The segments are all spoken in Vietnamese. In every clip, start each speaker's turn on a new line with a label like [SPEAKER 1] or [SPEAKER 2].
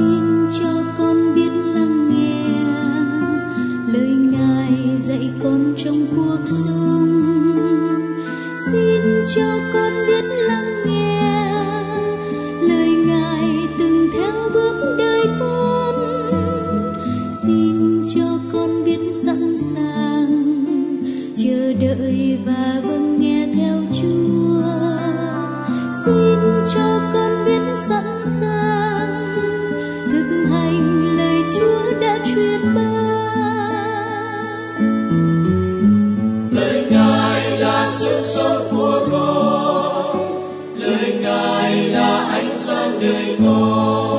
[SPEAKER 1] xin cho con biết lắng nghe. Lời ngài dạy con trong cuộc sống. Xin cho con biết lắng nghe. Lời ngài từng theo bước đời con. Xin cho con biết sẵn sàng chờ đợi và vâng nghe theo chúa. Xin cho con biết sẵn sàng truyền
[SPEAKER 2] lời ngài là sự sống của con. Lời ngài là ánh sáng đời con.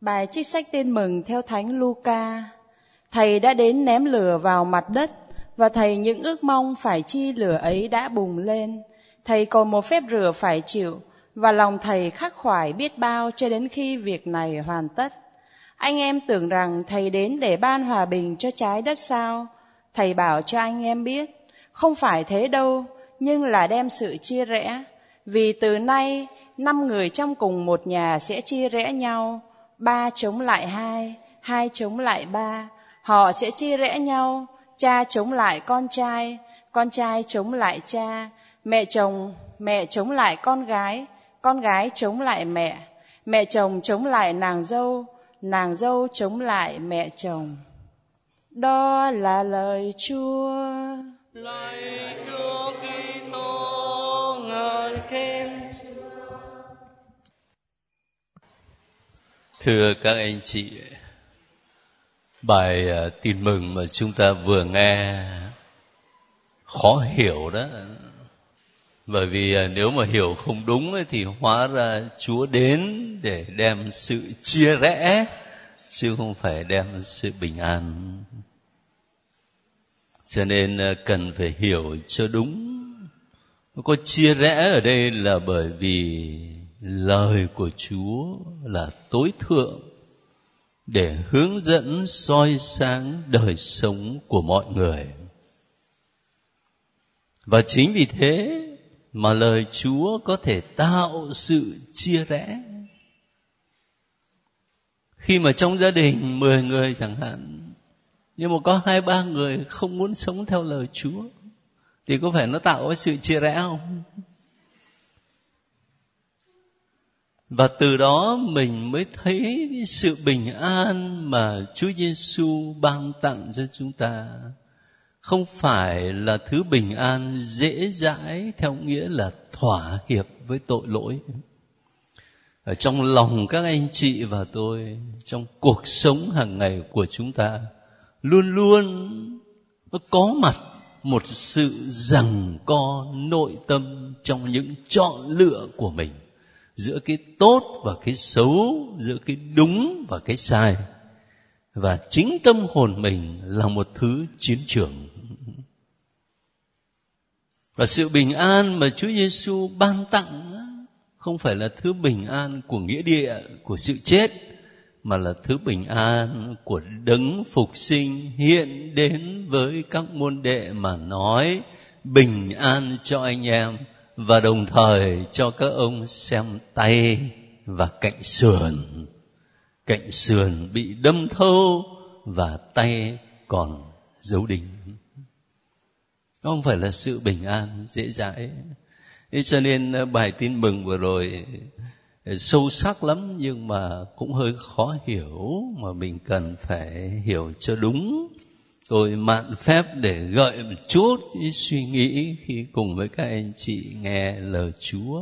[SPEAKER 3] Bài trích sách tin mừng theo Thánh Luca. Thầy đã đến ném lửa vào mặt đất và thầy những ước mong phải chi lửa ấy đã bùng lên. Thầy còn một phép rửa phải chịu và lòng thầy khắc khoải biết bao cho đến khi việc này hoàn tất. Anh em tưởng rằng thầy đến để ban hòa bình cho trái đất sao? Thầy bảo cho anh em biết, không phải thế đâu, nhưng là đem sự chia rẽ. Vì từ nay, năm người trong cùng một nhà sẽ chia rẽ nhau, ba chống lại hai, hai chống lại ba. Họ sẽ chia rẽ nhau, cha chống lại con trai, con trai chống lại cha, mẹ chồng, mẹ chống lại con gái, con gái chống lại mẹ, mẹ chồng chống lại nàng dâu, nàng dâu chống lại mẹ chồng. Đó là lời Chúa.
[SPEAKER 2] Lời Chúa
[SPEAKER 4] Thưa các anh chị, bài à, tin mừng mà chúng ta vừa nghe khó hiểu đó. Bởi vì à, nếu mà hiểu không đúng thì hóa ra Chúa đến để đem sự chia rẽ chứ không phải đem sự bình an. Cho nên à, cần phải hiểu cho đúng. Có chia rẽ ở đây là bởi vì lời của Chúa là tối thượng để hướng dẫn soi sáng đời sống của mọi người. Và chính vì thế mà lời Chúa có thể tạo sự chia rẽ. Khi mà trong gia đình 10 người chẳng hạn, nhưng mà có hai ba người không muốn sống theo lời Chúa, thì có phải nó tạo sự chia rẽ không? Và từ đó mình mới thấy cái sự bình an mà Chúa Giêsu ban tặng cho chúng ta. Không phải là thứ bình an dễ dãi theo nghĩa là thỏa hiệp với tội lỗi. Ở trong lòng các anh chị và tôi, trong cuộc sống hàng ngày của chúng ta, luôn luôn có mặt một sự rằng co nội tâm trong những chọn lựa của mình giữa cái tốt và cái xấu, giữa cái đúng và cái sai. Và chính tâm hồn mình là một thứ chiến trường. Và sự bình an mà Chúa Giêsu ban tặng không phải là thứ bình an của nghĩa địa, của sự chết, mà là thứ bình an của đấng phục sinh hiện đến với các môn đệ mà nói bình an cho anh em và đồng thời cho các ông xem tay và cạnh sườn. Cạnh sườn bị đâm thâu và tay còn dấu đinh. Không phải là sự bình an dễ dãi. Thế cho nên ờ, bài tin mừng vừa rồi ờ, sâu sắc lắm nhưng mà cũng hơi khó hiểu mà mình cần phải hiểu cho đúng tôi mạn phép để gợi một chút cái suy nghĩ khi cùng với các anh chị nghe lời Chúa.